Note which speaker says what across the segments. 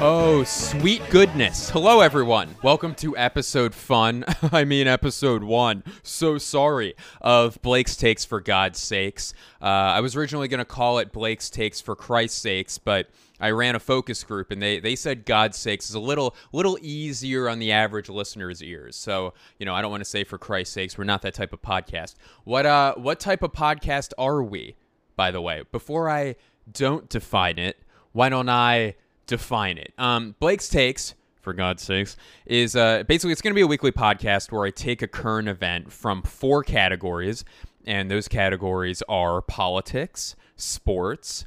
Speaker 1: Oh, sweet goodness. Hello, everyone. Welcome to episode fun, I mean, episode one. So sorry, of Blake's Takes for God's sakes. Uh, I was originally going to call it Blake's Takes for Christ's sakes, but I ran a focus group and they, they said God's sakes is a little little easier on the average listener's ears. So, you know, I don't want to say for Christ's sakes, we're not that type of podcast. What uh what type of podcast are we, by the way? Before I don't define it, why don't I define it? Um Blake's takes for God's sakes, is uh, basically it's going to be a weekly podcast where I take a current event from four categories, and those categories are politics, sports,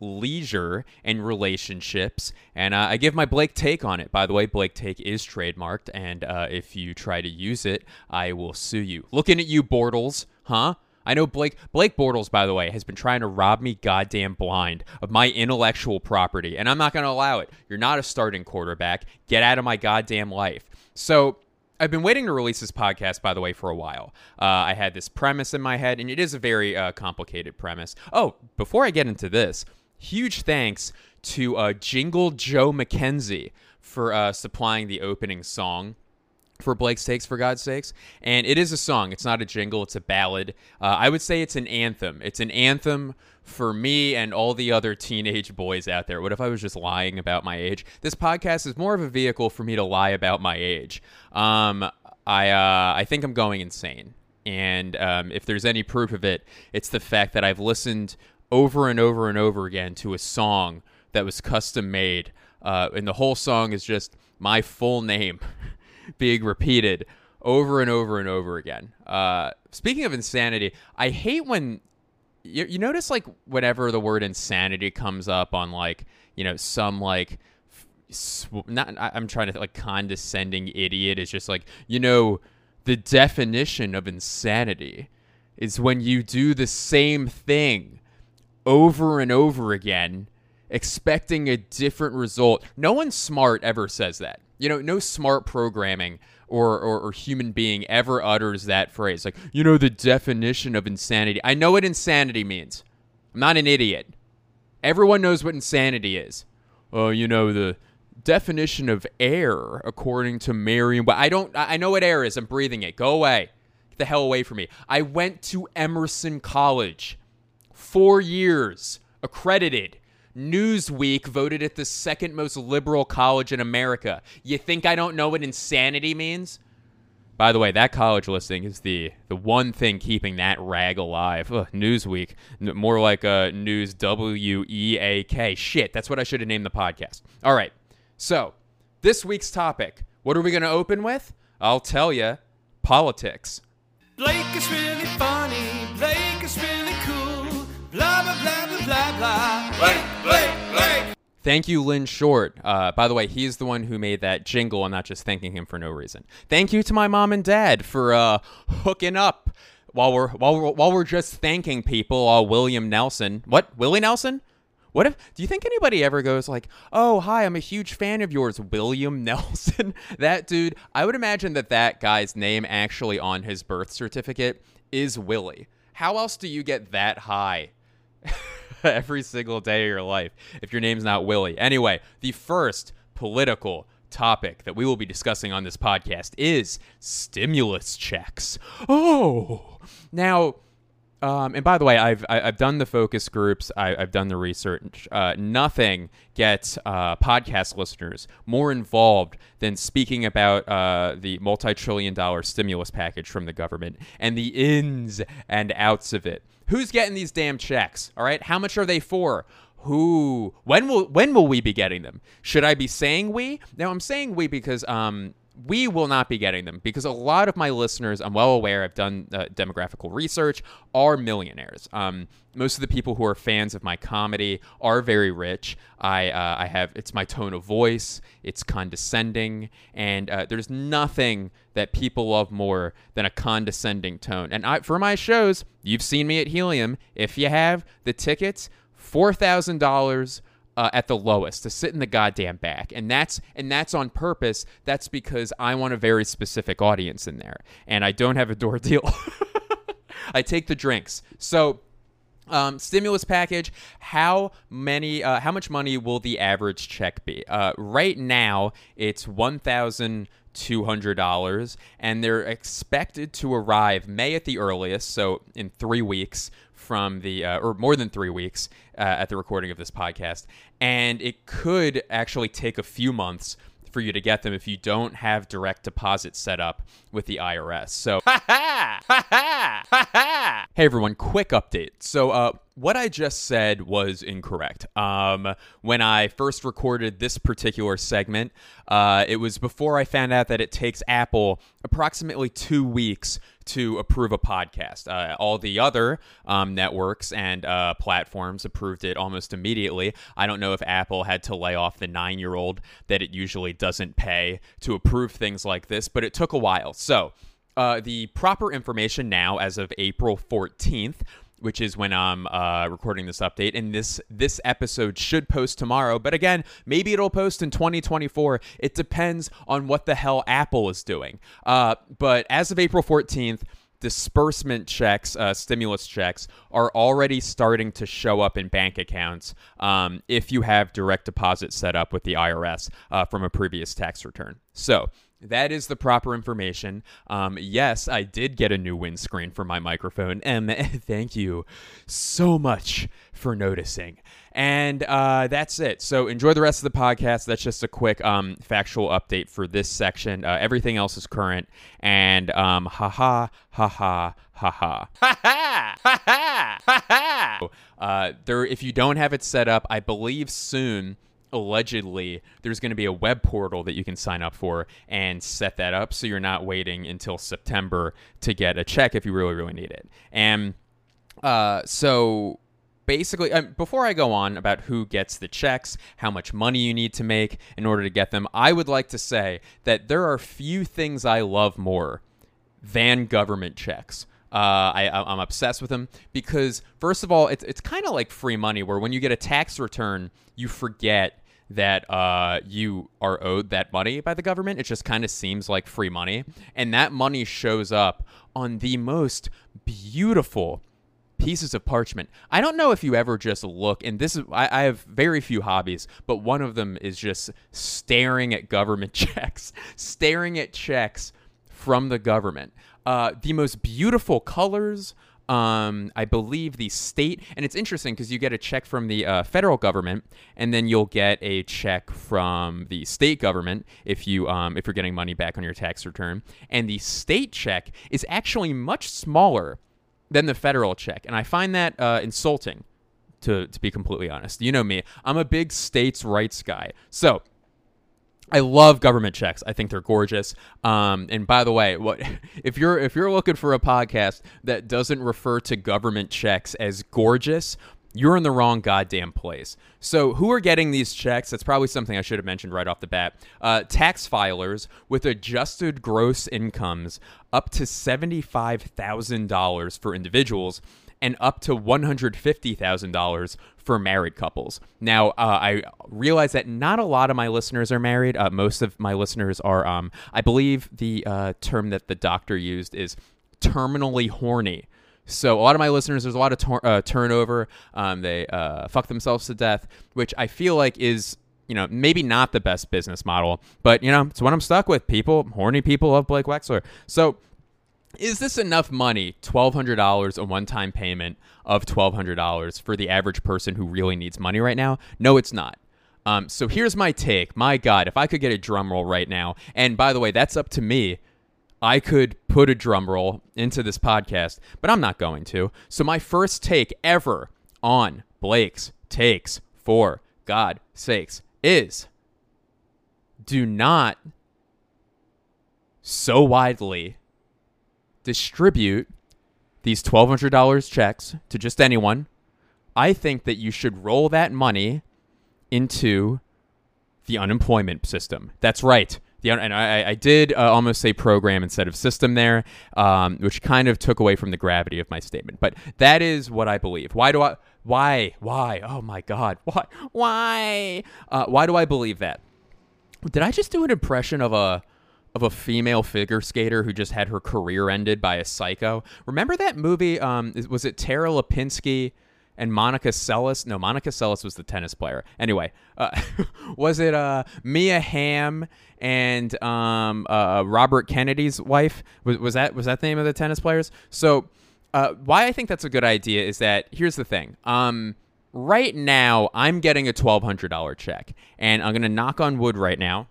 Speaker 1: leisure and relationships. And uh, I give my Blake take on it. By the way, Blake take is trademarked, and uh, if you try to use it, I will sue you. Looking at you, Bortles, huh? I know Blake Blake Bortles, by the way, has been trying to rob me goddamn blind of my intellectual property, and I'm not going to allow it. You're not a starting quarterback. Get out of my goddamn life. So I've been waiting to release this podcast, by the way, for a while. Uh, I had this premise in my head, and it is a very uh, complicated premise. Oh, before I get into this, huge thanks to uh, Jingle Joe McKenzie for uh, supplying the opening song for Blake's Takes, for God's sakes. And it is a song. It's not a jingle, it's a ballad. Uh, I would say it's an anthem. It's an anthem for me and all the other teenage boys out there. What if I was just lying about my age? This podcast is more of a vehicle for me to lie about my age. Um, I, uh, I think I'm going insane. And um, if there's any proof of it, it's the fact that I've listened over and over and over again to a song that was custom made. Uh, and the whole song is just my full name being repeated over and over and over again. Uh, speaking of insanity, I hate when you, you notice like whenever the word insanity comes up on like you know some like sw- not I'm trying to like condescending idiot is just like you know the definition of insanity is when you do the same thing over and over again expecting a different result. No one smart ever says that. You know, no smart programming or, or, or, human being ever utters that phrase. Like, you know, the definition of insanity. I know what insanity means. I'm not an idiot. Everyone knows what insanity is. Oh, you know, the definition of air, according to Merriam. But I don't, I know what air is. I'm breathing it. Go away. Get the hell away from me. I went to Emerson College. Four years. Accredited. Newsweek voted it the second most liberal college in America. You think I don't know what insanity means? By the way, that college listing is the the one thing keeping that rag alive. Ugh, Newsweek, N- more like a news W E A K. Shit, that's what I should have named the podcast. All right, so this week's topic. What are we going to open with? I'll tell you. Politics.
Speaker 2: Blake is really funny. Blake is really cool. Blah, blah, blah, blah,
Speaker 1: Thank you, Lynn Short. Uh, by the way, he's the one who made that jingle. I'm not just thanking him for no reason. Thank you to my mom and dad for uh, hooking up while we're while we're while we're just thanking people. Uh, William Nelson. What? Willie Nelson? What if? Do you think anybody ever goes like, "Oh, hi, I'm a huge fan of yours, William Nelson"? that dude. I would imagine that that guy's name actually on his birth certificate is Willie. How else do you get that high? every single day of your life if your name's not Willie. Anyway, the first political topic that we will be discussing on this podcast is stimulus checks. Oh, now. Um, and by the way, I've I- I've done the focus groups. I, I've done the research. Uh, nothing gets uh, podcast listeners more involved than speaking about uh, the multi-trillion-dollar stimulus package from the government and the ins and outs of it. Who's getting these damn checks? All right, how much are they for? Who? When will when will we be getting them? Should I be saying we? Now I'm saying we because um we will not be getting them because a lot of my listeners, I'm well aware, I've done uh, demographical research, are millionaires. Um, most of the people who are fans of my comedy are very rich. I, uh, I have, it's my tone of voice, it's condescending, and uh, there's nothing that people love more than a condescending tone. And I, for my shows, you've seen me at Helium. If you have the tickets, $4,000 uh, at the lowest to sit in the goddamn back and that's and that's on purpose that's because i want a very specific audience in there and i don't have a door deal i take the drinks so Um, stimulus package. How many? Uh, how much money will the average check be? Uh, right now, it's one thousand two hundred dollars, and they're expected to arrive May at the earliest, so in three weeks from the, uh, or more than three weeks uh, at the recording of this podcast, and it could actually take a few months for you to get them if you don't have direct deposit set up with the IRS. So, ha ha ha hey everyone, quick update. So, uh, what I just said was incorrect. Um, when I first recorded this particular segment, uh, it was before I found out that it takes Apple approximately two weeks to approve a podcast. Uh, all the other um, networks and uh, platforms approved it almost immediately. I don't know if Apple had to lay off the nine year old that it usually doesn't pay to approve things like this, but it took a while. So, uh, the proper information now, as of April 14th, which is when I'm uh, recording this update. And this this episode should post tomorrow, but again, maybe it'll post in 2024. It depends on what the hell Apple is doing. Uh, but as of April 14th. Disbursement checks, uh, stimulus checks, are already starting to show up in bank accounts um, if you have direct deposit set up with the IRS uh, from a previous tax return. So, that is the proper information. Um, yes, I did get a new windscreen for my microphone, and thank you so much for noticing. And uh, that's it. So enjoy the rest of the podcast. That's just a quick um, factual update for this section. Uh, everything else is current. And um, ha ha ha ha ha ha ha ha ha ha. There, if you don't have it set up, I believe soon allegedly there's going to be a web portal that you can sign up for and set that up so you're not waiting until September to get a check if you really really need it. And uh, so basically um, before I go on about who gets the checks, how much money you need to make in order to get them, I would like to say that there are few things I love more than government checks. Uh, I, I'm obsessed with them because, first of all, it's, it's kind of like free money, where when you get a tax return, you forget that uh, you are owed that money by the government. It just kind of seems like free money. And that money shows up on the most beautiful pieces of parchment. I don't know if you ever just look, and this is, I, I, have very few hobbies, but one of them is just staring at government checks, staring at checks from the government. Uh, the most beautiful colors. Um, I believe the state, and it's interesting because you get a check from the uh, federal government, and then you'll get a check from the state government if you um, if you're getting money back on your tax return. And the state check is actually much smaller than the federal check, and I find that uh, insulting. To to be completely honest, you know me, I'm a big states' rights guy, so I love government checks. I think they're gorgeous. Um, and by the way, what if you're if you're looking for a podcast that doesn't refer to government checks as gorgeous? You're in the wrong goddamn place. So, who are getting these checks? That's probably something I should have mentioned right off the bat. Uh, tax filers with adjusted gross incomes up to $75,000 for individuals and up to $150,000 for married couples. Now, uh, I realize that not a lot of my listeners are married. Uh, most of my listeners are, um, I believe the uh, term that the doctor used is terminally horny. So a lot of my listeners, there's a lot of tor- uh, turnover. Um, they uh, fuck themselves to death, which I feel like is you know, maybe not the best business model, but you know, it's what I'm stuck with. People, horny people love Blake Wexler. So is this enough money $1200 a one-time payment of $1200 for the average person who really needs money right now? No it's not. Um, so here's my take. My god if i could get a drum roll right now and by the way that's up to me. I could put a drum roll into this podcast but i'm not going to. So my first take ever on blake's takes for god sakes is do not so widely distribute these $1,200 checks to just anyone, I think that you should roll that money into the unemployment system. That's right. The, and I, I did uh, almost say program instead of system there, um, which kind of took away from the gravity of my statement. But that is what I believe. Why do I? Why? Why? Oh my God! Why? Why? Uh, why do I believe that? Did I just do an impression of a of a female figure skater who just had her career ended by a psycho. Remember that movie? Um, was it Tara Lipinski and Monica Seles. No, Monica Seles was the tennis player. Anyway, uh, was it uh, Mia Hamm and um, uh, Robert Kennedy's wife? Was, was that was that the name of the tennis players? So, uh, why I think that's a good idea is that here's the thing. Um, right now, I'm getting a twelve hundred dollar check, and I'm gonna knock on wood right now.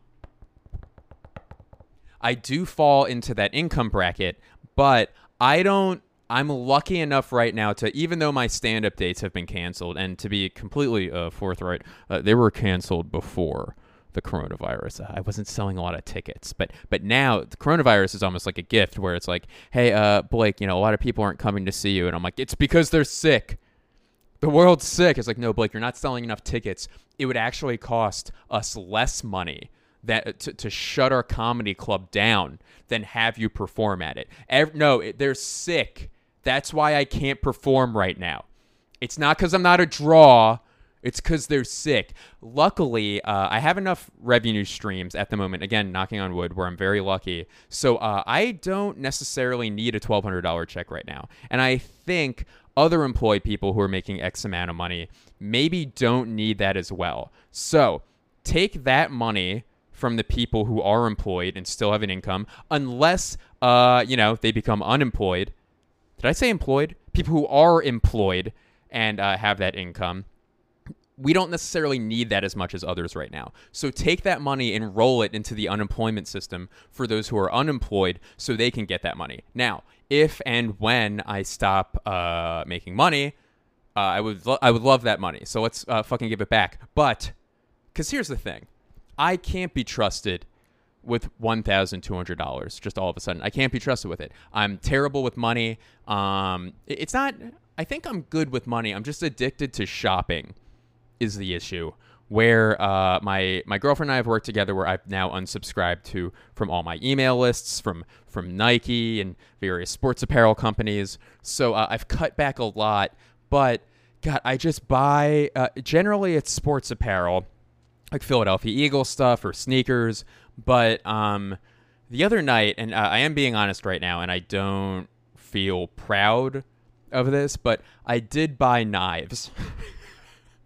Speaker 1: I do fall into that income bracket, but I don't I'm lucky enough right now to, even though my stand up dates have been canceled, and to be completely uh, forthright, uh, they were canceled before the coronavirus. I wasn't selling a lot of tickets, but but now the coronavirus is almost like a gift where it's like, hey, uh, Blake, you know, a lot of people aren't coming to see you, and I'm like, it's because they're sick. The world's sick. It's like, no, Blake, you're not selling enough tickets. It would actually cost us less money that to, to shut our comedy club down than have you perform at it. Every, no, it, they're sick that's why I can't perform right now. It's not because I'm not a draw. It's because they're sick. Luckily, uh, I have enough revenue streams at the moment. Again, knocking on wood, where I'm very lucky. So uh, I don't necessarily need a $1,200 check right now. And I think other employed people who are making X amount of money maybe don't need that as well. So take that money from the people who are employed and still have an income, unless uh, you know they become unemployed did I say employed? People who are employed and uh, have that income. We don't necessarily need that as much as others right now. So take that money and roll it into the unemployment system for those who are unemployed so they can get that money. Now, if and when I stop uh, making money, uh, I would lo- I would love that money. So let's uh, fucking give it back. But because here's the thing, I can't be trusted with $1,200 just all of a sudden. I can't be trusted with it. I'm terrible with money. Um, it's not, I think I'm good with money. I'm just addicted to shopping, is the issue. Where uh, my my girlfriend and I have worked together, where I've now unsubscribed to from all my email lists, from from Nike and various sports apparel companies. So uh, I've cut back a lot, but God, I just buy. Uh, generally, it's sports apparel, like Philadelphia Eagles stuff or sneakers but um, the other night, and uh, I am being honest right now, and I don't feel proud of this, but I did buy knives.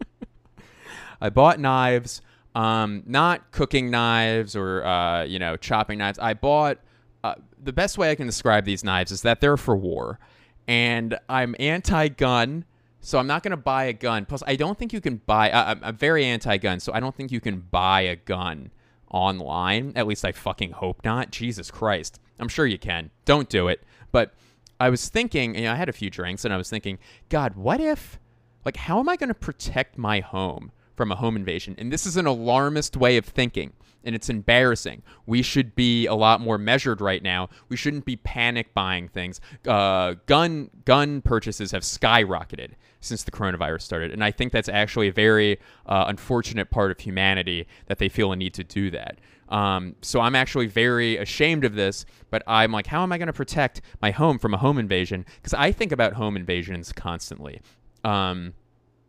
Speaker 1: I bought knives, um, not cooking knives or uh, you know chopping knives. I bought. Uh, the best way I can describe these knives is that they're for war, and I'm anti-gun. So I'm not going to buy a gun. Plus, I don't think you can buy. Uh, I'm very anti-gun, so I don't think you can buy a gun online. At least I fucking hope not. Jesus Christ. I'm sure you can. Don't do it. But I was thinking, you know, I had a few drinks and I was thinking, God, what if, like, how am I going to protect my home from a home invasion? And this is an alarmist way of thinking and it's embarrassing. We should be a lot more measured right now. We shouldn't be panic buying things. Uh, gun gun purchases have skyrocketed since the coronavirus started, and I think that's actually a very uh, unfortunate part of humanity that they feel a need to do that. Um, so I'm actually very ashamed of this, but I'm like, how am I going to protect my home from a home invasion? Because I think about home invasions constantly, um,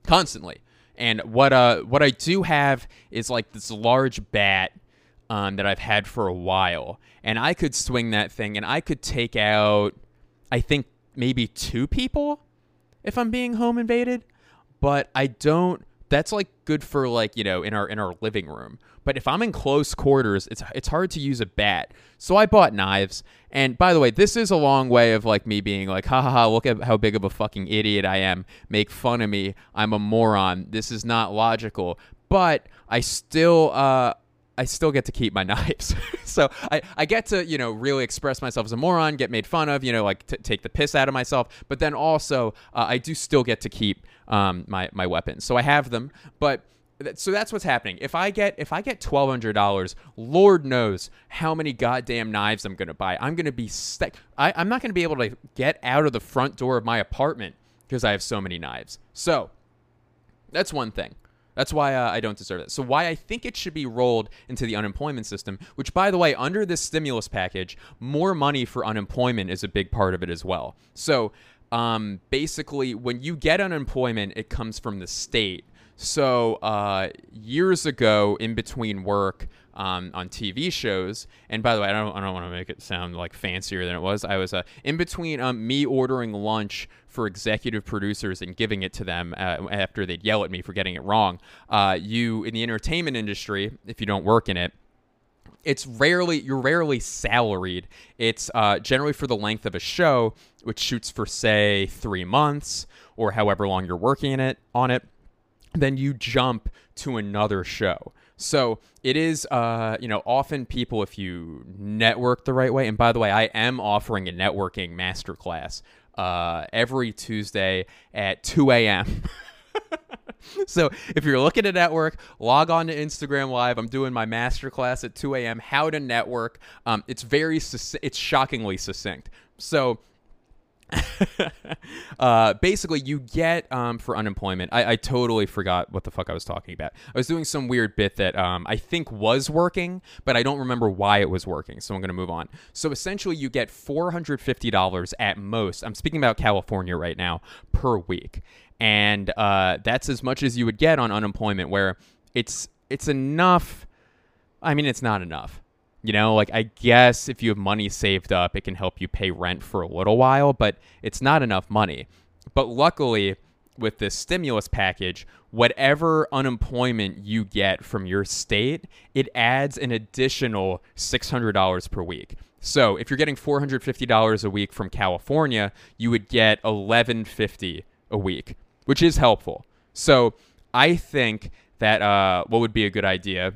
Speaker 1: constantly. And what uh what I do have is like this large bat um, that I've had for a while, and I could swing that thing, and I could take out, I think maybe two people, if I'm being home invaded. But I don't. That's like good for like you know in our in our living room. But if I'm in close quarters, it's it's hard to use a bat. So I bought knives. And by the way, this is a long way of like me being like, ha ha ha, look at how big of a fucking idiot I am. Make fun of me. I'm a moron. This is not logical. But I still uh I still get to keep my knives. so I, I get to, you know, really express myself as a moron, get made fun of, you know, like t- take the piss out of myself. But then also, uh, I do still get to keep um, my, my weapons. So I have them. But so that's what's happening. If I get if I get twelve hundred dollars, Lord knows how many goddamn knives I'm gonna buy. I'm gonna be stuck. I'm not gonna be able to get out of the front door of my apartment because I have so many knives. So that's one thing. That's why uh, I don't deserve it. So why I think it should be rolled into the unemployment system, which by the way, under this stimulus package, more money for unemployment is a big part of it as well. So um, basically, when you get unemployment, it comes from the state. So uh, years ago, in between work um, on TV shows, and by the way, I don't, I don't want to make it sound like fancier than it was. I was uh, in between um, me ordering lunch for executive producers and giving it to them uh, after they'd yell at me for getting it wrong. Uh, you in the entertainment industry, if you don't work in it it's rarely you're rarely salaried. It's uh, generally for the length of a show, which shoots for say three months or however long you're working in it on it. Then you jump to another show. So it is, uh, you know, often people if you network the right way. And by the way, I am offering a networking masterclass uh, every Tuesday at 2 a.m. so if you're looking to network, log on to Instagram Live. I'm doing my masterclass at 2 a.m. How to network. Um, it's very it's shockingly succinct. So uh, basically, you get um, for unemployment. I, I, totally forgot what the fuck I was talking about. I was doing some weird bit that um, I think was working, but I don't remember why it was working. So I'm going to move on. So essentially, you get $450 at most. I'm speaking about California right now per week, and uh, that's as much as you would get on unemployment, where it's it's enough. I mean, it's not enough you know, like I guess if you have money saved up, it can help you pay rent for a little while, but it's not enough money. But luckily, with this stimulus package, whatever unemployment you get from your state, it adds an additional $600 per week. So if you're getting $450 a week from California, you would get 1150 a week, which is helpful. So I think that uh, what would be a good idea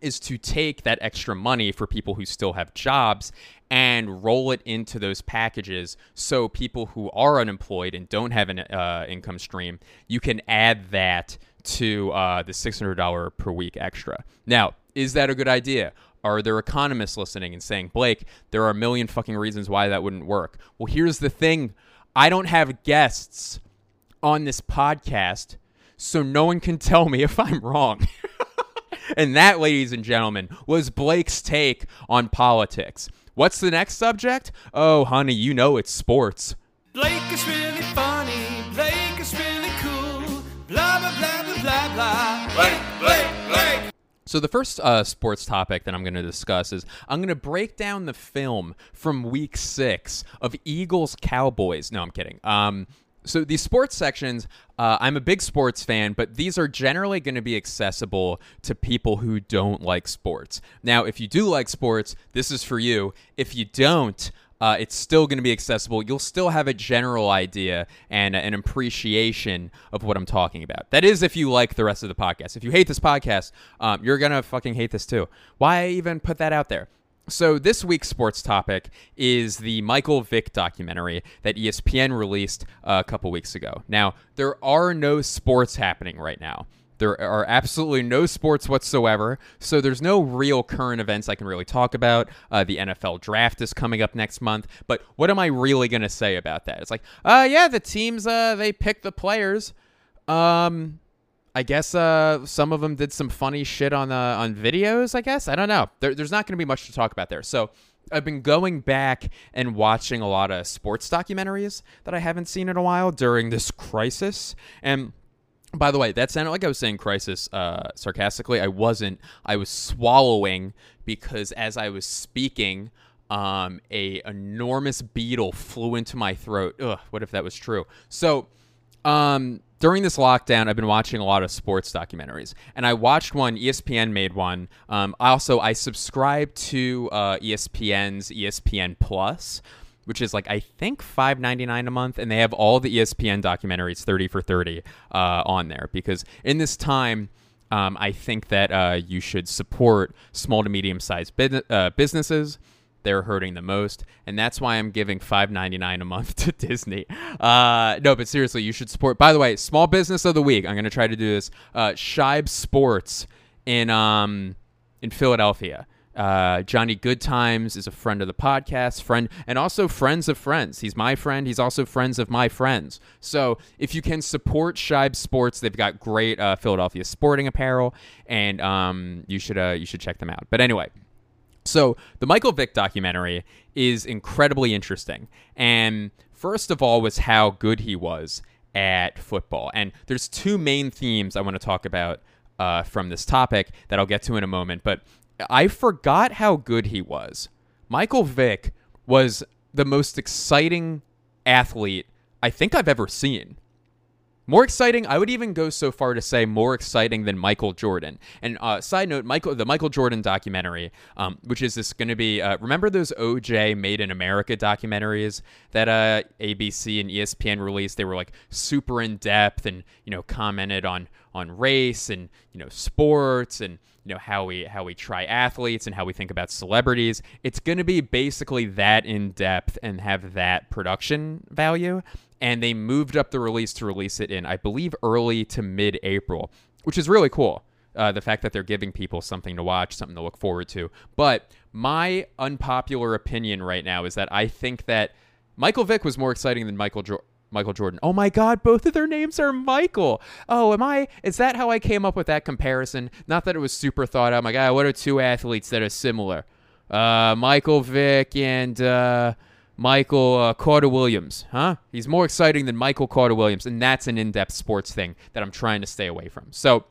Speaker 1: is to take that extra money for people who still have jobs and roll it into those packages so people who are unemployed and don't have an uh, income stream you can add that to uh, the $600 per week extra. Now is that a good idea? Are there economists listening and saying blake there are a million fucking reasons why that wouldn't work. Well here's the thing. I don't have guests on this podcast so no one can tell me if i'm wrong And that, ladies and gentlemen, was Blake's take on politics. What's the next subject? Oh, honey, you know it's sports.
Speaker 2: Blake is really funny. Blake is really cool. Blah, blah, blah, blah, blah, blah. Blake, Blake, Blake.
Speaker 1: So, the first uh, sports topic that I'm going to discuss is I'm going to break down the film from week six of Eagles Cowboys. No, I'm kidding. Um, so these sports sections, uh, I'm a big sports fan, but these are generally going to be accessible to people who don't like sports. Now, if you do like sports, this is for you. If you don't, uh, it's still going to be accessible. You'll still have a general idea and an appreciation of what I'm talking about. That is, if you like the rest of the podcast. If you hate this podcast, um, you're going to fucking hate this too. Why even put that out there? So, this week's sports topic is the Michael Vick documentary that ESPN released a couple weeks ago. Now, there are no sports happening right now. There are absolutely no sports whatsoever, so there's no real current events I can really talk about. Uh, the NFL draft is coming up next month, but what am I really going to say about that? It's like, uh, yeah, the teams, uh, they pick the players. Um, I guess uh, some of them did some funny shit on uh, on videos. I guess I don't know. There, there's not going to be much to talk about there. So I've been going back and watching a lot of sports documentaries that I haven't seen in a while during this crisis. And by the way, that sounded like I was saying crisis uh, sarcastically. I wasn't. I was swallowing because as I was speaking, um, a enormous beetle flew into my throat. Ugh, what if that was true? So, um, during this lockdown, I've been watching a lot of sports documentaries, and I watched one. ESPN made one. Um, also, I subscribe to uh, ESPN's ESPN Plus, which is like I think five ninety nine a month, and they have all the ESPN documentaries thirty for thirty uh, on there. Because in this time, um, I think that uh, you should support small to medium sized uh, businesses they're hurting the most, and that's why I'm giving five ninety nine a month to Disney. Uh, no, but seriously, you should support. By the way, small business of the week. I'm gonna try to do this. Uh, Shibe Sports in um in Philadelphia. Uh, Johnny Goodtimes is a friend of the podcast, friend, and also friends of friends. He's my friend. He's also friends of my friends. So if you can support Shibe Sports, they've got great uh, Philadelphia sporting apparel, and um, you should uh, you should check them out. But anyway, so, the Michael Vick documentary is incredibly interesting. And first of all, was how good he was at football. And there's two main themes I want to talk about uh, from this topic that I'll get to in a moment. But I forgot how good he was. Michael Vick was the most exciting athlete I think I've ever seen. More exciting, I would even go so far to say more exciting than Michael Jordan. And uh, side note, Michael, the Michael Jordan documentary, um, which is this going to be, uh, remember those OJ Made in America documentaries that uh, ABC and ESPN released? They were like super in depth and you know commented on on race and you know sports and you know how we how we try athletes and how we think about celebrities. It's going to be basically that in depth and have that production value and they moved up the release to release it in, I believe, early to mid April, which is really cool. Uh, the fact that they're giving people something to watch, something to look forward to. But my unpopular opinion right now is that I think that Michael Vick was more exciting than Michael Michael Jordan. Oh my God, both of their names are Michael. Oh, am I? Is that how I came up with that comparison? Not that it was super thought out. I'm like, ah, what are two athletes that are similar? Uh, Michael Vick and uh, Michael uh, Carter Williams, huh? He's more exciting than Michael Carter Williams, and that's an in-depth sports thing that I'm trying to stay away from. So,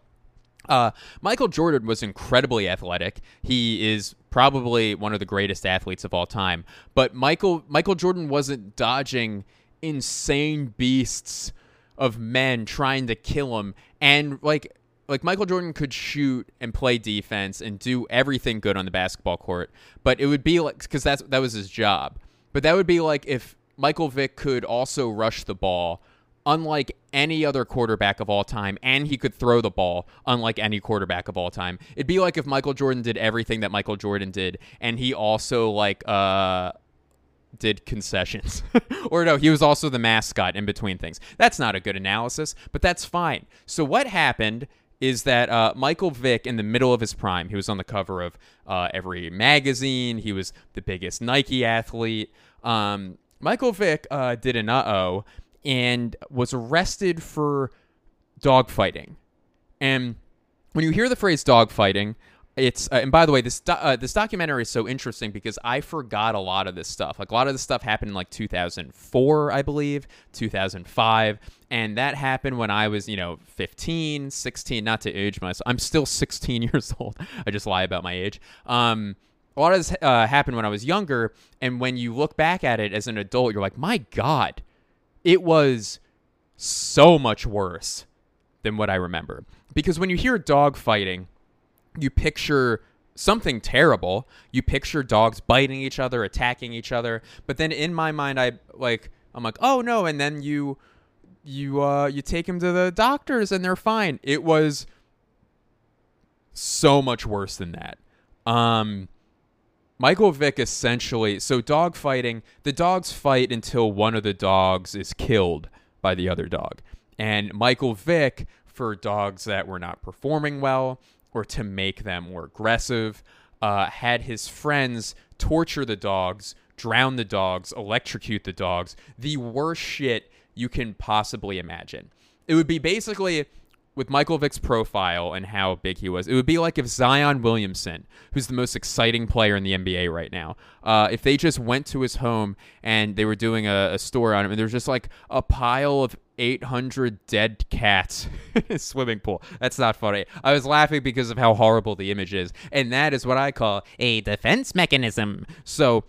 Speaker 1: uh, Michael Jordan was incredibly athletic. He is probably one of the greatest athletes of all time. But Michael Michael Jordan wasn't dodging insane beasts of men trying to kill him, and like like Michael Jordan could shoot and play defense and do everything good on the basketball court, but it would be like because that's that was his job. But that would be like if Michael Vick could also rush the ball, unlike any other quarterback of all time, and he could throw the ball, unlike any quarterback of all time. It'd be like if Michael Jordan did everything that Michael Jordan did, and he also like uh did concessions. or no, he was also the mascot in between things. That's not a good analysis, but that's fine. So what happened is that uh, Michael Vick, in the middle of his prime, he was on the cover of uh, every magazine. He was the biggest Nike athlete. Um, Michael Vick uh, did an uh oh and was arrested for dogfighting. And when you hear the phrase dogfighting, it's uh, and by the way this do- uh, this documentary is so interesting because I forgot a lot of this stuff. Like a lot of this stuff happened in like 2004, I believe, 2005, and that happened when I was, you know, 15, 16, not to age myself. I'm still 16 years old. I just lie about my age. Um a lot of this uh, happened when I was younger, and when you look back at it as an adult, you're like, "My god, it was so much worse than what I remember." Because when you hear dog fighting, you picture something terrible. You picture dogs biting each other, attacking each other. But then in my mind, I like I'm like, oh no, and then you you uh you take him to the doctors and they're fine. It was so much worse than that. Um Michael Vick essentially so dog fighting, the dogs fight until one of the dogs is killed by the other dog. And Michael Vick for dogs that were not performing well or to make them more aggressive. Uh, had his friends torture the dogs, drown the dogs, electrocute the dogs. The worst shit you can possibly imagine. It would be basically with Michael Vick's profile and how big he was, it would be like if Zion Williamson, who's the most exciting player in the NBA right now, uh, if they just went to his home and they were doing a, a on him, and there's just like a pile of 800 dead cats in his swimming pool. That's not funny. I was laughing because of how horrible the image is, and that is what I call a defense mechanism. So,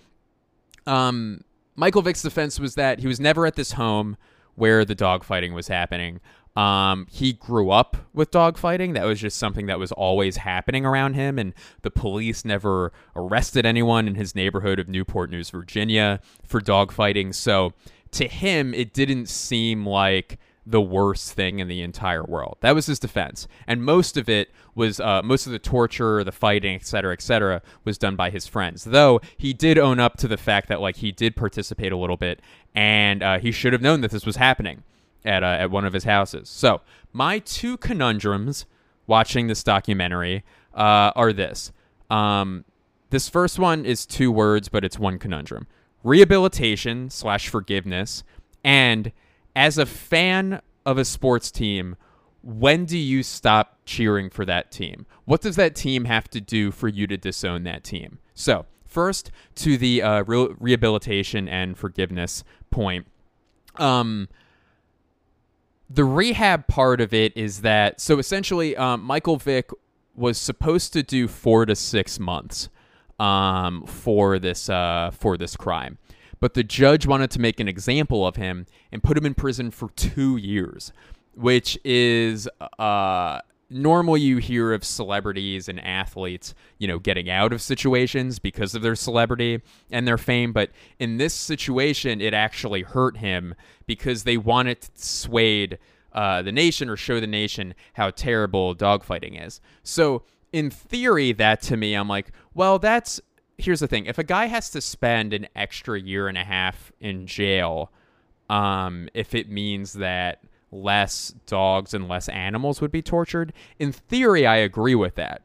Speaker 1: um, Michael Vick's defense was that he was never at this home where the dogfighting was happening. Um, he grew up with dogfighting. That was just something that was always happening around him, and the police never arrested anyone in his neighborhood of Newport News, Virginia, for dogfighting. So to him, it didn't seem like the worst thing in the entire world. That was his defense, and most of it was uh, most of the torture, the fighting, et cetera, et cetera, was done by his friends. Though he did own up to the fact that like he did participate a little bit, and uh, he should have known that this was happening at uh, at one of his houses. So my two conundrums watching this documentary uh, are this. Um, this first one is two words, but it's one conundrum: rehabilitation slash forgiveness. And as a fan of a sports team, when do you stop cheering for that team? What does that team have to do for you to disown that team? So, first to the uh, re- rehabilitation and forgiveness point. Um, the rehab part of it is that so essentially um, Michael Vick was supposed to do four to six months um, for this uh, for this crime, but the judge wanted to make an example of him and put him in prison for two years, which is uh, normally you hear of celebrities and athletes, you know, getting out of situations because of their celebrity and their fame, but in this situation, it actually hurt him because they wanted to sway uh, the nation or show the nation how terrible dogfighting is. So, in theory, that to me, I'm like, well, that's here's the thing: if a guy has to spend an extra year and a half in jail, um, if it means that less dogs and less animals would be tortured. In theory, I agree with that.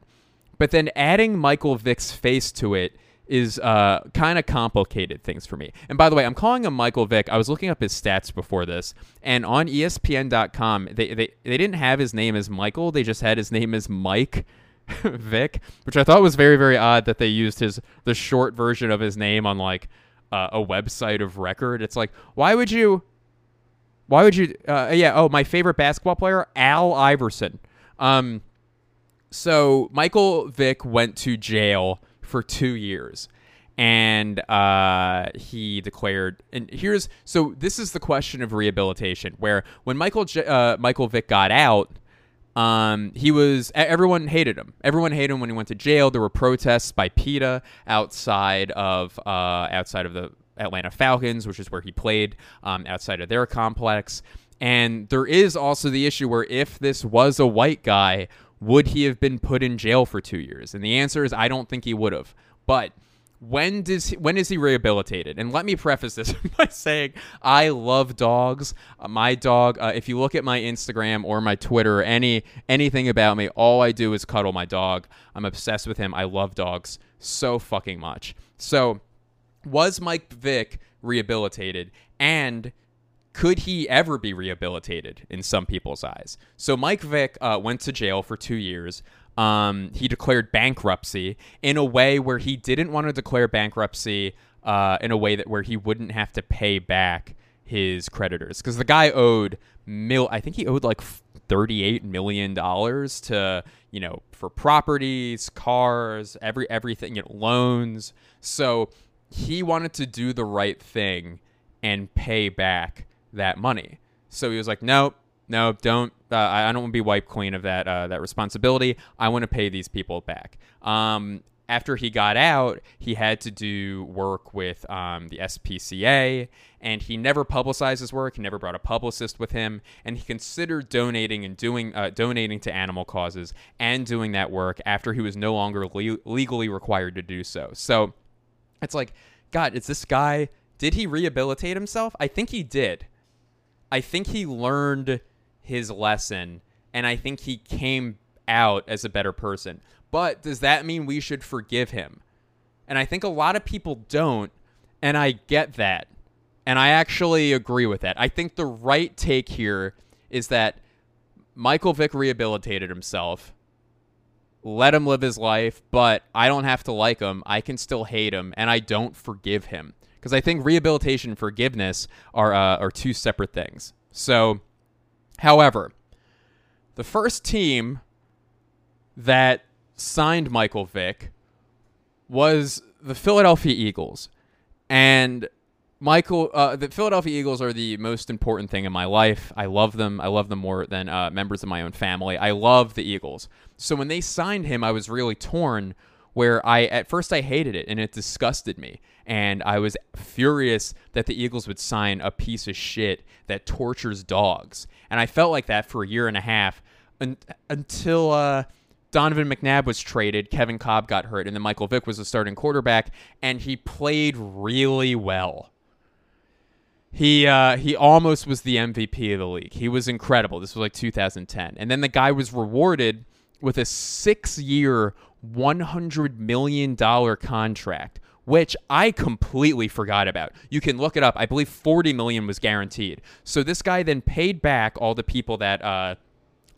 Speaker 1: But then adding Michael Vick's face to it is uh, kind of complicated things for me. And by the way, I'm calling him Michael Vick. I was looking up his stats before this, and on ESPN.com, they, they, they didn't have his name as Michael, they just had his name as Mike. Vick, which I thought was very, very odd that they used his the short version of his name on like uh, a website of record. It's like, why would you why would you? Uh, yeah. Oh, my favorite basketball player, Al Iverson. Um, so Michael Vick went to jail for two years, and uh, he declared. And here's so this is the question of rehabilitation, where when Michael J- uh, Michael Vick got out. Um, he was everyone hated him. Everyone hated him when he went to jail. There were protests by PETA outside of uh, outside of the Atlanta Falcons, which is where he played um, outside of their complex. And there is also the issue where if this was a white guy, would he have been put in jail for two years? And the answer is I don't think he would have. But when does he, when is he rehabilitated? And let me preface this by saying I love dogs. Uh, my dog. Uh, if you look at my Instagram or my Twitter, or any anything about me, all I do is cuddle my dog. I'm obsessed with him. I love dogs so fucking much. So was Mike Vick rehabilitated and could he ever be rehabilitated in some people's eyes? So Mike Vick uh, went to jail for two years. Um, he declared bankruptcy in a way where he didn't want to declare bankruptcy uh, in a way that where he wouldn't have to pay back his creditors because the guy owed mil. I think he owed like thirty-eight million dollars to you know for properties, cars, every everything, you know, loans. So he wanted to do the right thing and pay back that money. So he was like, nope, no, don't. Uh, I don't want to be wiped clean of that uh, that responsibility. I want to pay these people back. Um, after he got out, he had to do work with um, the SPCA, and he never publicized his work. He never brought a publicist with him, and he considered donating and doing uh, donating to animal causes and doing that work after he was no longer le- legally required to do so. So it's like, God, is this guy, did he rehabilitate himself? I think he did. I think he learned his lesson and I think he came out as a better person. But does that mean we should forgive him? And I think a lot of people don't, and I get that. And I actually agree with that. I think the right take here is that Michael Vick rehabilitated himself let him live his life, but I don't have to like him. I can still hate him, and I don't forgive him because I think rehabilitation and forgiveness are uh, are two separate things. So, however, the first team that signed Michael Vick was the Philadelphia Eagles, and Michael, uh, the Philadelphia Eagles are the most important thing in my life. I love them. I love them more than uh, members of my own family. I love the Eagles. So when they signed him, I was really torn. Where I at first I hated it and it disgusted me, and I was furious that the Eagles would sign a piece of shit that tortures dogs, and I felt like that for a year and a half un- until. Uh, Donovan McNabb was traded, Kevin Kolb got hurt, and then Michael Vick was the starting quarterback, and he played really well. He uh, he almost was the MVP of the league. He was incredible. This was like 2010, and then the guy was rewarded with a six-year, 100 million dollar contract, which I completely forgot about. You can look it up. I believe 40 million was guaranteed. So this guy then paid back all the people that uh,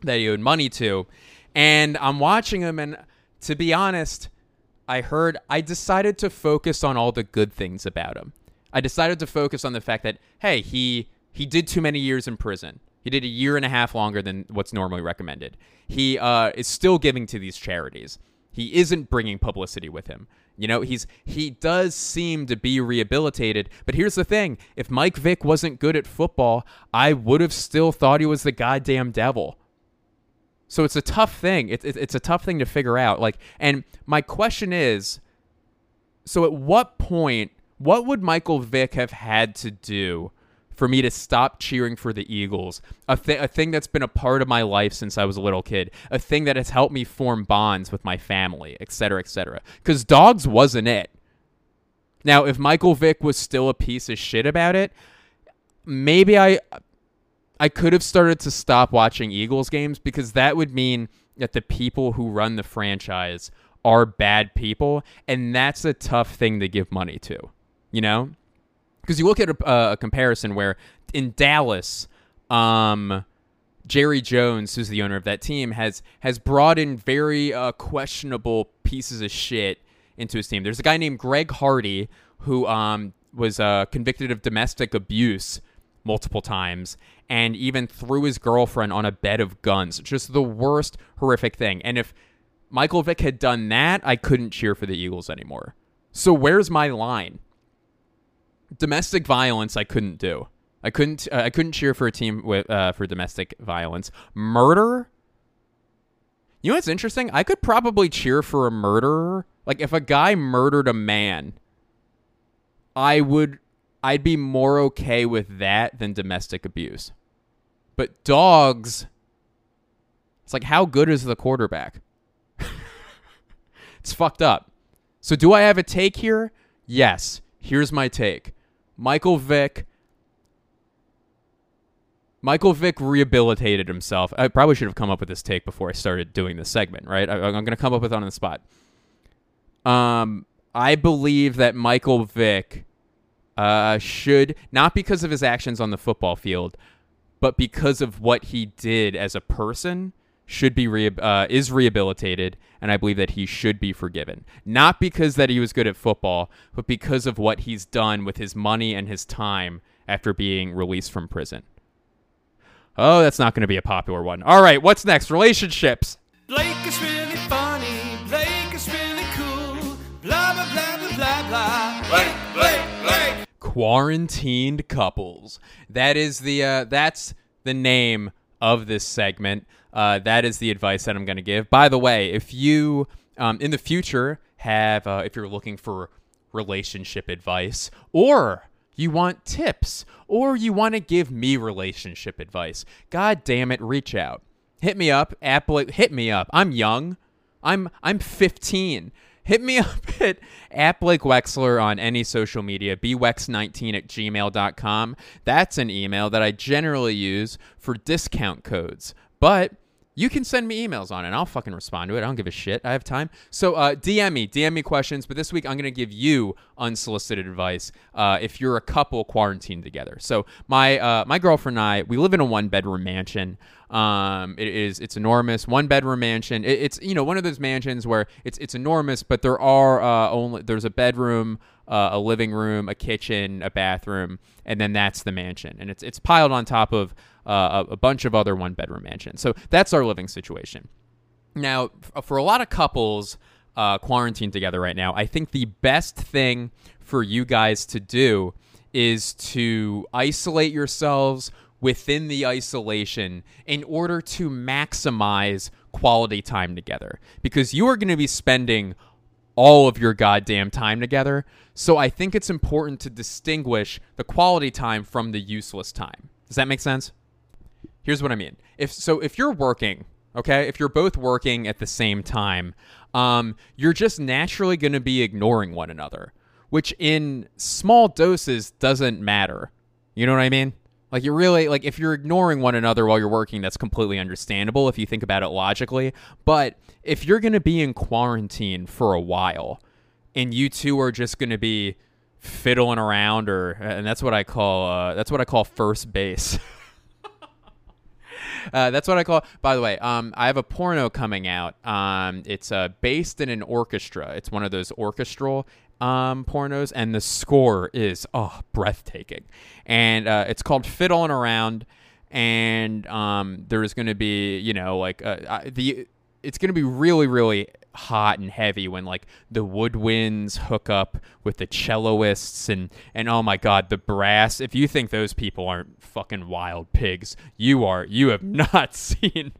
Speaker 1: that he owed money to, and I'm watching him, and to be honest, I heard I decided to focus on all the good things about him. I decided to focus on the fact that hey, he he did too many years in prison. He did a year and a half longer than what's normally recommended. He uh, is still giving to these charities. He isn't bringing publicity with him. You know, he's he does seem to be rehabilitated, but here's the thing: if Mike Vick wasn't good at football, I would have still thought he was the goddamn devil. So it's a tough thing. It's it's a tough thing to figure out. Like, and my question is, so at what point, what would Michael Vick have had to do for me to stop cheering for the Eagles, a, th- a thing that's been a part of my life since I was a little kid, a thing that has helped me form bonds with my family, et cetera, et cetera. Because dogs wasn't it. Now, if Michael Vick was still a piece of shit about it, maybe I I could have started to stop watching Eagles games because that would mean that the people who run the franchise are bad people, and that's a tough thing to give money to. You know? because you look at a, a, comparison where in Dallas, um, Jerry Jones, who's the owner of that team, has has brought in very uh, questionable pieces of shit into his team. There's a guy named Greg Hardy who um, was uh, convicted of domestic abuse multiple times and even threw his girlfriend on a bed of guns. Just the worst horrific thing. And if Michael Vick had done that, I couldn't cheer for the Eagles anymore. So where's my line? Domestic violence I couldn't do. I couldn't uh, I couldn't cheer for a team with uh, for domestic violence. Murder? You know what's interesting? I could probably cheer for a murderer. Like if a guy murdered a man, I would I'd be more okay with that than domestic abuse. But dogs it's like how good is the quarterback? it's fucked up. So do I have a take here? Yes. Here's my take. Michael Vick. Michael Vick rehabilitated himself. I probably should have come up with this take before I started doing this segment, right? I, am going to come up with it on the spot. Um, I believe that Michael Vick uh, should, not because of his actions on the football field, but because of what he did as a person, should be re- uh, is rehabilitated, and I believe that he should be forgiven. Not because that he was good at football, but because of what he's done with his money and his time after being released from prison. Oh, that's not going to be a popular one. All right, what's next? Relationships.
Speaker 2: Blake is really funny. Blake is really cool. Blah blah blah blah blah blah. Blake, Blake, Blake.
Speaker 1: Quarantined couples. That is the uh, that's the name of this segment. Uh, that is the advice that I'm going to give. By the way, if you um, in the future have, uh, if you're looking for relationship advice or you want tips or you want to give me relationship advice, god damn it, reach out. Hit me up. Apple, hit me up. I'm young. I'm I'm 15 hit me up at, at Blake Wexler on any social media, bwex19 at gmail.com. That's an email that I generally use for discount codes. But you can send me emails on it. I'll fucking respond to it. I don't give a shit. I have time. So uh, DM me, DM me questions. But this week I'm going to give you unsolicited advice uh, if you're a couple quarantined together. So my uh, my girlfriend and I we live in a one bedroom mansion. Um, it is it's enormous, one bedroom mansion. It, it's you know one of those mansions where it's it's enormous, but there are uh, only there's a bedroom, uh, a living room, a kitchen, a bathroom, and then that's the mansion, and it's it's piled on top of uh, a, bunch of other one bedroom mansions. So that's our living situation. Now, for a lot of couples uh, quarantined together right now, I think the best thing for you guys to do is to isolate yourselves within the isolation in order to maximize quality time together because you are going to be spending all of your goddamn time together. So I think it's important to distinguish the quality time from the useless time. Does that make sense? Here's what I mean. If so if you're working, okay? If you're both working at the same time, um, you're just naturally going to be ignoring one another, which in small doses doesn't matter. You know what I mean? Like you're really like if you're ignoring one another while you're working, that's completely understandable if you think about it logically. But if you're gonna be in quarantine for a while, and you two are just gonna be fiddling around, or and that's what I call uh, that's what I call first base. Uh, that's what I call. By the way, um, I have a porno coming out. Um, it's uh, based in an orchestra. It's one of those orchestral um, pornos, and the score is oh breathtaking. And uh, it's called Fiddling Around. and um, there's going to be you know like uh, the it's going to be really really hot and heavy when like the woodwinds hook up with the celloists and and oh my god the brass. If you think those people aren't fucking wild pigs you are you have not seen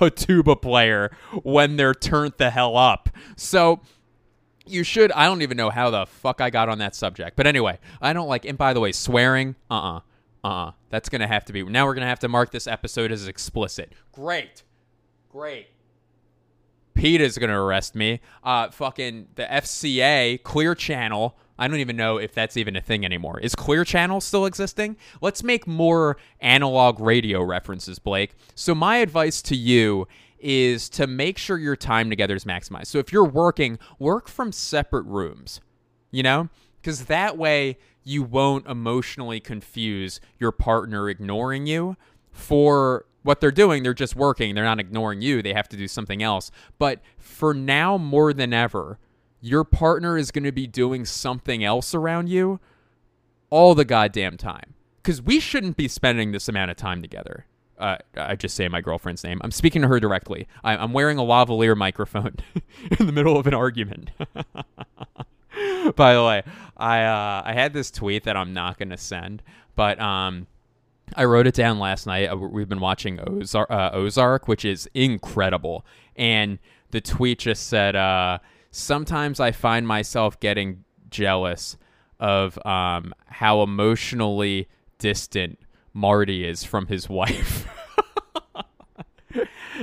Speaker 1: a tuba player when they're turned the hell up. So you should i don't even know how the fuck i got on that subject. But anyway i don't like and by the way swearing uh-uh uh-uh. That's gonna have to be now we're gonna have to mark this episode as explicit. Great great Pete is gonna arrest me. Uh, fucking the FCA Clear Channel. I don't even know if that's even a thing anymore. Is Clear Channel still existing? Let's make more analog radio references, Blake. So my advice to you is to make sure your time together is maximized. So if you're working, work from separate rooms. You know, because that way you won't emotionally confuse your partner ignoring you for what they're doing, they're just working. They're not ignoring you. They have to do something else. But for now, more than ever, your partner is going to be doing something else around you all the goddamn time. Because we shouldn't be spending this amount of time together. Uh, I just say my girlfriend's name. I'm speaking to her directly. I, am wearing a lavalier microphone in the middle of an argument. By the way, I uh, I had this tweet that I'm not going to send, but um, I wrote it down last night. Uh, we've been watching Ozark, uh, Ozark which is incredible. And the tweet just said, uh, Sometimes I find myself getting jealous of um, how emotionally distant Marty is from his wife.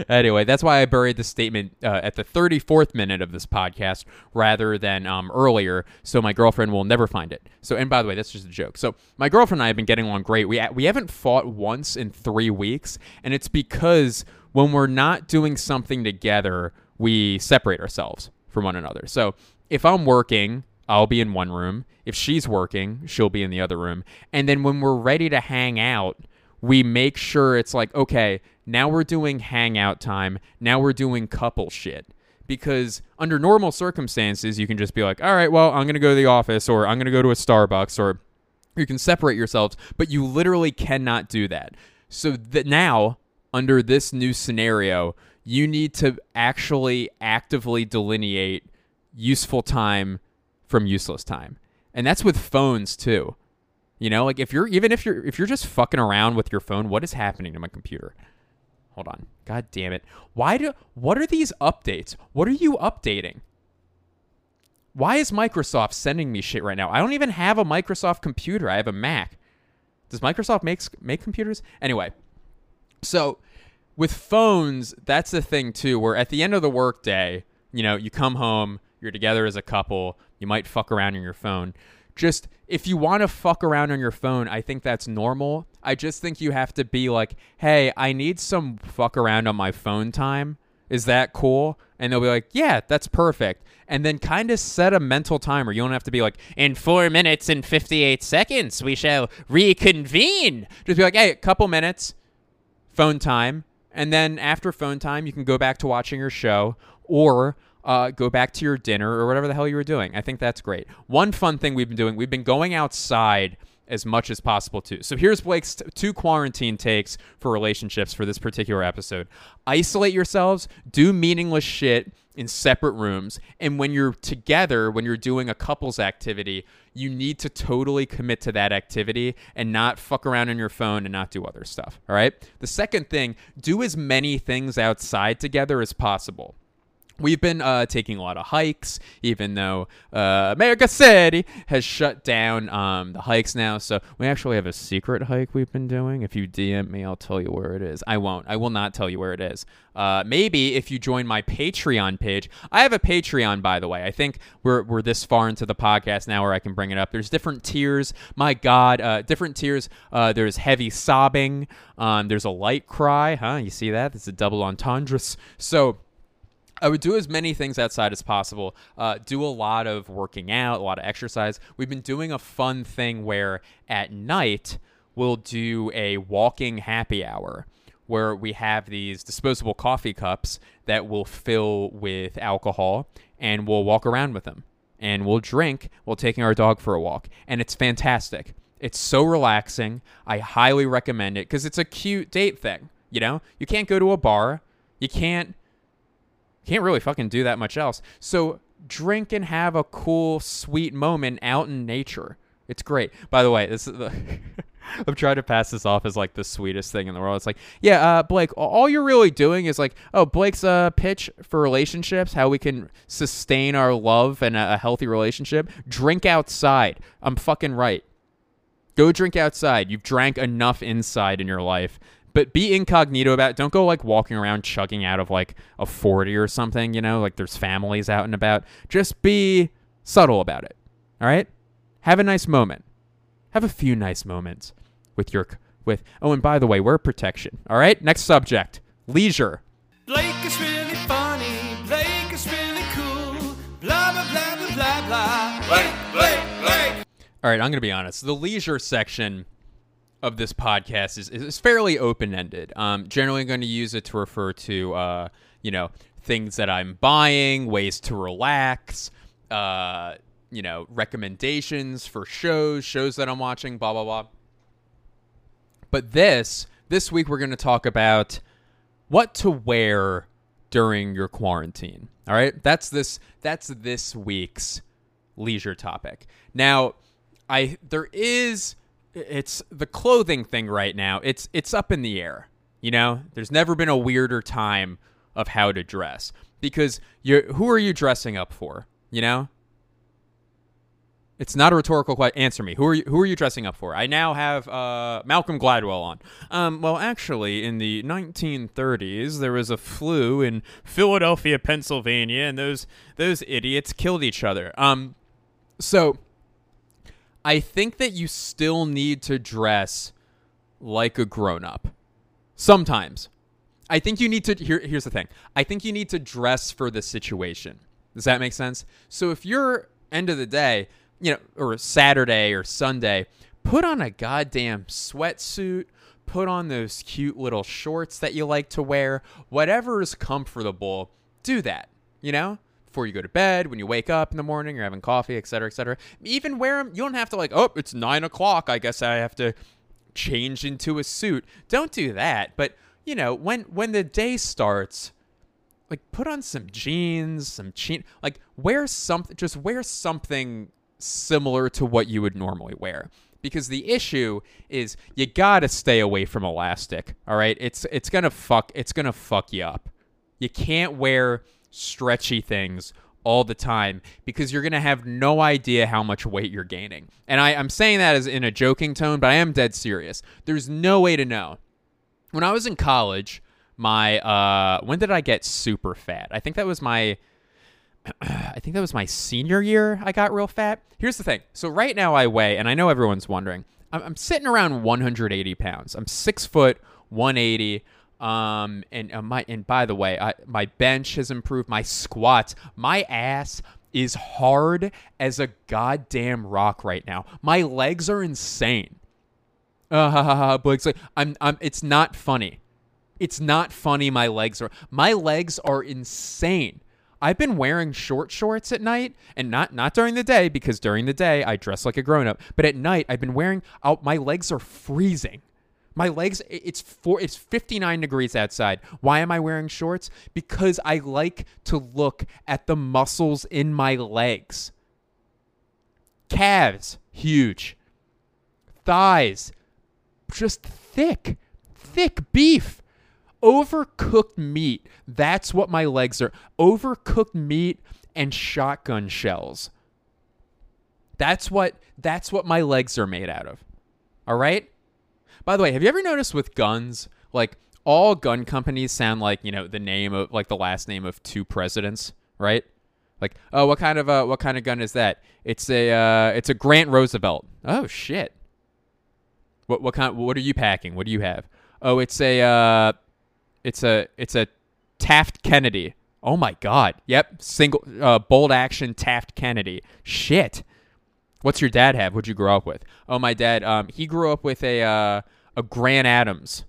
Speaker 1: Anyway, that's why I buried the statement uh, at the 34th minute of this podcast rather than um, earlier, so my girlfriend will never find it. So, and by the way, that's just a joke. So, my girlfriend and I have been getting along great. We we haven't fought once in three weeks, and it's because when we're not doing something together, we separate ourselves from one another. So, if I'm working I'll be in one room. If she's working, she'll be in the other room. And then when we're ready to hang out, we make sure it's like, okay, now we're doing hangout time. Now we're doing couple shit. Because under normal circumstances, you can just be like, all right, well, I'm going to go to the office or I'm going to go to a Starbucks or you can separate yourselves, but you literally cannot do that. So now, under this new scenario, you need to actually actively delineate useful time from useless time. And that's with phones too. You know, like if you're even if you're if you're just fucking around with your phone, what is happening to my computer? Hold on. God damn it. Why do what are these updates? What are you updating? Why is Microsoft sending me shit right now? I don't even have a Microsoft computer. I have a Mac. Does Microsoft make make computers? Anyway. So, with phones, that's the thing too where at the end of the workday, you know, you come home, you're together as a couple, you might fuck around on your phone just if you want to fuck around on your phone, I think that's normal. I just think you have to be like, hey, I need some fuck around on my phone time. Is that cool? And they'll be like, yeah, that's perfect. And then kind of set a mental timer. You don't have to be like, in four minutes and 58 seconds, we shall reconvene. Just be like, hey, a couple minutes, phone time. And then after phone time, you can go back to watching your show or uh, go back to your dinner or whatever the hell you were doing. I think that's great. One fun thing we've been doing, we've been going outside as much as possible too. So here's Blake's t- two quarantine takes for relationships for this particular episode. Isolate yourselves, do meaningless shit in separate rooms, and when you're together, when you're doing a couples activity, you need to totally commit to that activity and not fuck around on your phone and not do other stuff, all right? The second thing, do as many things outside together as possible. We've been uh, taking a lot of hikes, even though uh, America City has shut down um, the hikes now. So we actually have a secret hike we've been doing. If you DM me, I'll tell you where it is. I won't. I will not tell you where it is. Uh, maybe if you join my Patreon page. I have a Patreon, by the way. I think we're, we're this far into the podcast now where I can bring it up. There's different tiers. My God, uh, different tiers. Uh, there's heavy sobbing. Um, there's a light cry. Huh? You see that? It's a double entendre. So I would do as many things outside as possible. Uh, do a lot of working out, a lot of exercise. We've been doing a fun thing where at night we'll do a walking happy hour where we have these disposable coffee cups that we'll fill with alcohol and we'll walk around with them and we'll drink while taking our dog for a walk. And it's fantastic. It's so relaxing. I highly recommend it because it's a cute date thing. You know, you can't go to a bar. You can't can't really fucking do that much else. So drink and have a cool, sweet moment out in nature. It's great. By the way, this is the I'm trying to pass this off as like the sweetest thing in the world. It's like, yeah, uh, Blake, all you're really doing is like, oh, Blake's uh, pitch for relationships, how we can sustain our love and a, a healthy relationship. Drink outside. I'm fucking right. Go drink outside. You've drank enough inside in your life. But be incognito about it. Don't go like walking around chugging out of like a 40 or something, you know, like there's families out and about. Just be subtle about it. All right? Have a nice moment. Have a few nice moments with your with Oh, and by the way, we're protection. All right? Next subject. Leisure.
Speaker 2: Blake is really funny. Blake is really cool. Blah blah blah blah blah blah. Blake, Blake, Blake.
Speaker 1: All right, I'm going to be honest. The leisure section of this podcast is, is fairly open ended. Um, generally, going to use it to refer to, uh, you know, things that I'm buying, ways to relax, uh, you know, recommendations for shows, shows that I'm watching, blah, blah, blah. But this, this week, we're going to talk about what to wear during your quarantine. All right, that's this. That's this week's leisure topic. Now, I there is it's the clothing thing right now. It's it's up in the air. You know, there's never been a weirder time of how to dress because you who are you dressing up for? You know, it's not a rhetorical question. Answer me. Who are you? Who are you dressing up for? I now have uh, Malcolm Gladwell on. Um, well, actually, in the 1930s, there was a flu in Philadelphia, Pennsylvania, and those those idiots killed each other. Um, so I think that you still need to dress like a grown up. Sometimes. I think you need to here, here's the thing. I think you need to dress for the situation. Does that make sense? So if you're end of the day, you know, or Saturday or Sunday, put on a goddamn sweatsuit, put on those cute little shorts that you like to wear, whatever is comfortable, do that, you know? Before you go to bed, when you wake up in the morning, you're having coffee, et cetera, et cetera. Even wear them. You don't have to like, oh, it's nine o'clock. I guess I have to change into a suit. Don't do that. But you know, when when the day starts, like put on some jeans, some jean, like wear something. Just wear something similar to what you would normally wear. Because the issue is you gotta stay away from elastic. All right, it's it's gonna fuck it's gonna fuck you up. You can't wear stretchy things all the time because you're going to have no idea how much weight you're gaining. And I, I'm saying that as in a joking tone, but I am dead serious. There's no way to know. When I was in college, my uh, when did I get super fat? I think that was my I think that was my senior year I got real fat. Here's the thing. So right now I weigh, and I know everyone's wondering, I'm, I'm sitting around 180 pounds. I'm six foot, 180. Um, and uh, my and by the way, I, my bench has improved. My squats, my ass is hard as a goddamn rock right now. My legs are insane. Uh, ha, ha, ha, Blake's like, I'm, I'm. It's not funny. It's not funny. My legs are. My legs are insane. I've been wearing short shorts at night, and not not during the day because during the day I dress like a grown up. But at night I've been wearing. Out. My legs are freezing. My legs, it's four, it's 59 degrees outside. Why am I wearing shorts? Because I like to look at the muscles in my legs. Calves, huge. Thighs, just thick, thick beef. Overcooked meat, that's what my legs are. Overcooked meat and shotgun shells. That's what that's what my legs are made out of. All right? By the way, have you ever noticed with guns, like all gun companies sound like you know the name of like the last name of two presidents, right? Like, oh, what kind of uh, what kind of gun is that? It's a uh, it's a Grant Roosevelt. Oh shit. What what kind? What are you packing? What do you have? Oh, it's a uh, it's a it's a Taft Kennedy. Oh my god. Yep, single uh, bolt action Taft Kennedy. Shit. What's your dad have? What'd you grow up with? Oh, my dad. Um, he grew up with a uh, a Grant Adams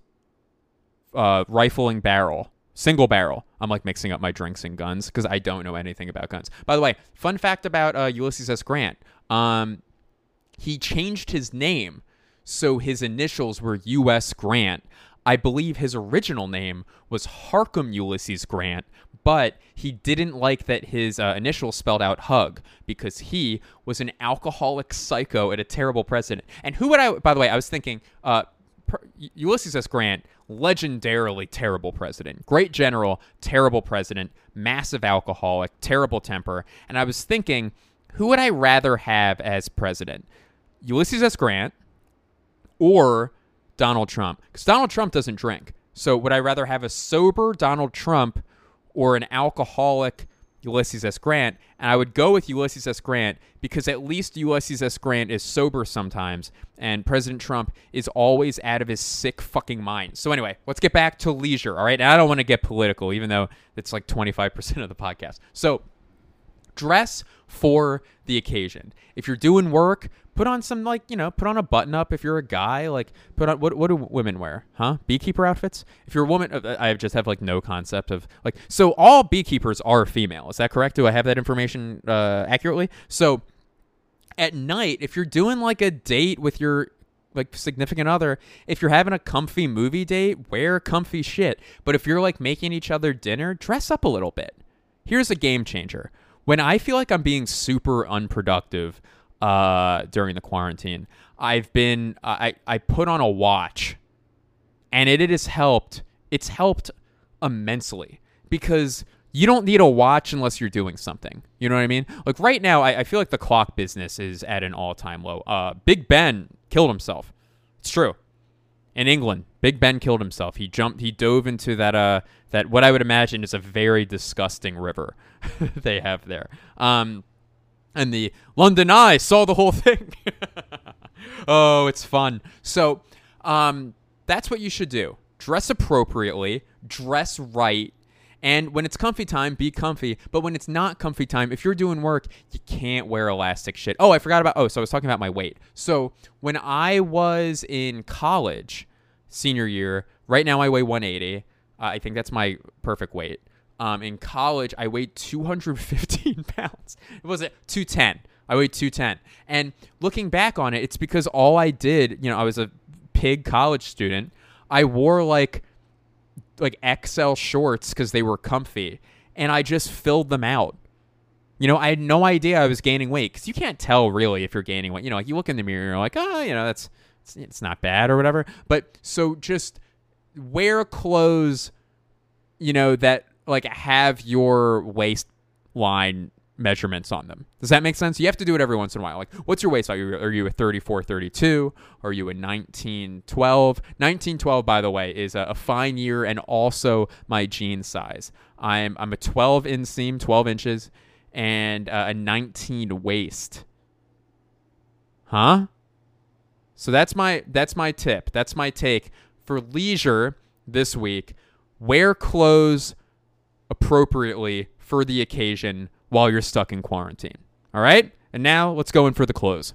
Speaker 1: uh, rifling barrel, single barrel. I'm like mixing up my drinks and guns because I don't know anything about guns. By the way, fun fact about uh, Ulysses S. Grant. Um, he changed his name so his initials were U.S. Grant. I believe his original name was Harkham Ulysses Grant, but he didn't like that his uh, initials spelled out Hug because he was an alcoholic psycho and a terrible president. And who would I? By the way, I was thinking, uh, Ulysses S. Grant, legendarily terrible president, great general, terrible president, massive alcoholic, terrible temper. And I was thinking, who would I rather have as president? Ulysses S. Grant or Donald Trump? Because Donald Trump doesn't drink. So would I rather have a sober Donald Trump or an alcoholic Ulysses S. Grant? And I would go with Ulysses S. Grant because at least Ulysses S. Grant is sober sometimes, and President Trump is always out of his sick fucking mind. So anyway, let's get back to leisure. All right, and I don't want to get political, even though it's like 25% of the podcast. So dress for the occasion. If you're doing work, put on some like you know, put on a button up. If you're a guy, like put on what what do women wear? Huh? Beekeeper outfits. If you're a woman, uh, I just have like no concept of like. So all beekeepers are female. Is that correct? Do I have that information uh, accurately? So at night, if you're doing like a date with your like significant other, if you're having a comfy movie date, wear comfy shit. But if you're like making each other dinner, dress up a little bit. Here's a game changer when I feel like I'm being super unproductive uh, during the quarantine, I've been I I put on a watch, and it, it has helped. It's helped immensely because you don't need a watch unless you're doing something. You know what I mean? Like right now, I, I feel like the clock business is at an all time low. Uh, Big Ben killed himself. It's true. In England, Big Ben killed himself. He jumped. He dove into that. Uh, that what I would imagine is a very disgusting river they have there. Um, and the London Eye saw the whole thing. oh, it's fun. So, um, that's what you should do. Dress appropriately. Dress right. And when it's comfy time, be comfy. But when it's not comfy time, if you're doing work, you can't wear elastic shit. Oh, I forgot about. Oh, so I was talking about my weight. So when I was in college, senior year. Right now, I weigh 180. Uh, I think that's my perfect weight. Um, in college, I weighed 215 pounds. It was it 210. I weighed 210. And looking back on it, it's because all I did, you know, I was a pig college student. I wore like like XL shorts because they were comfy, and I just filled them out. You know, I had no idea I was gaining weight because you can't tell really if you're gaining weight. You know, like you look in the mirror, and you're like, oh, you know, that's it's, it's not bad or whatever. But so just wear clothes, you know, that like have your waistline measurements on them. Does that make sense? You have to do it every once in a while. Like, what's your waist size? Are you a 34, 32? Are you a 19, 12? 19, 12, by the way, is a, a fine year and also my jean size. I'm, I'm a 12 inseam, 12 inches, and uh, a 19 waist. Huh? So that's my that's my tip. That's my take for leisure this week. Wear clothes appropriately for the occasion while you're stuck in quarantine. All right? And now let's go in for the close.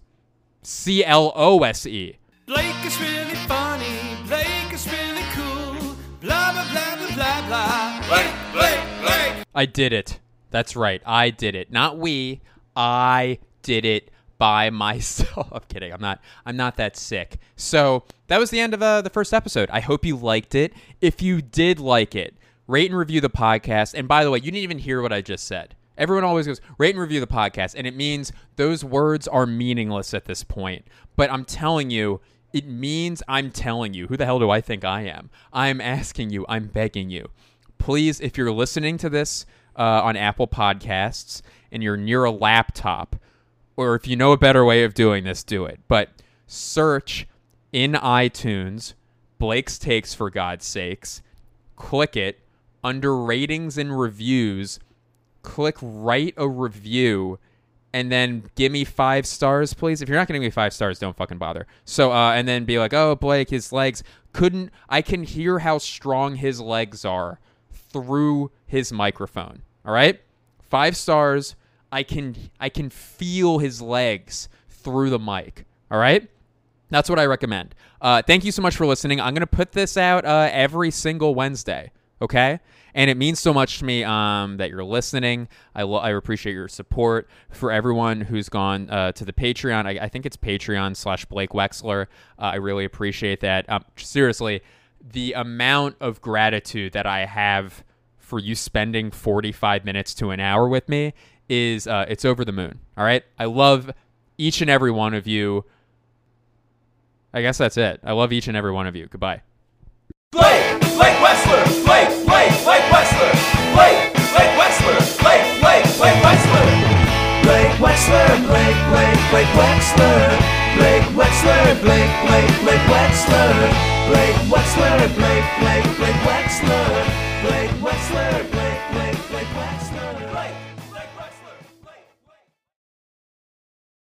Speaker 1: C L O S E.
Speaker 2: Blake is really funny. Blake is really cool. Blah blah blah blah blah blah. Blake, Blake, Blake.
Speaker 1: I did it. That's right. I did it. Not we. I did it by myself. I'm kidding. I'm not. I'm not that sick. So that was the end of uh, the first episode. I hope you liked it. If you did like it, rate and review the podcast. And by the way, you didn't even hear what I just said. Everyone always goes rate and review the podcast, and it means those words are meaningless at this point. But I'm telling you, it means I'm telling you. Who the hell do I think I am? I'm asking you. I'm begging you. Please, if you're listening to this uh, on Apple Podcasts and you're near a laptop, or if you know a better way of doing this, do it. But search in iTunes Blake's Takes for God's sakes, click it under ratings and reviews, click write a review and then give me five stars, please. If you're not going to give me five stars, don't fucking bother. So, uh, and then be like, oh, Blake, his legs couldn't. I can hear how strong his legs are through his microphone. All right, five stars. I can I can feel his legs through the mic. All right. That's what I recommend. Uh, thank you so much for listening. I'm to put this out uh, every single Wednesday. Okay, and it means so much to me um, that you're listening. I lo- I appreciate your support. For everyone who's gone uh, to the Patreon, I, I think it's Patreon slash Blake Wexler. Uh, I really appreciate that. Um, seriously, the amount of gratitude that I have for you spending 45 minutes to an hour with me is uh, it's over the moon. All right, I love each and every one of you. I guess that's it. I love each and every one of you. Goodbye.
Speaker 2: Blake, Blake Wexler, Blake, Blake, Blake Wexler, Blake, Blake Wexler, Blake, Blake, Blake Wexler. Blake Wexler, Blake, Blake, Blake Wexler, Blake Wexler, Blake, Blake, Blake Wexler, Blake Wexler, Blake, Blake,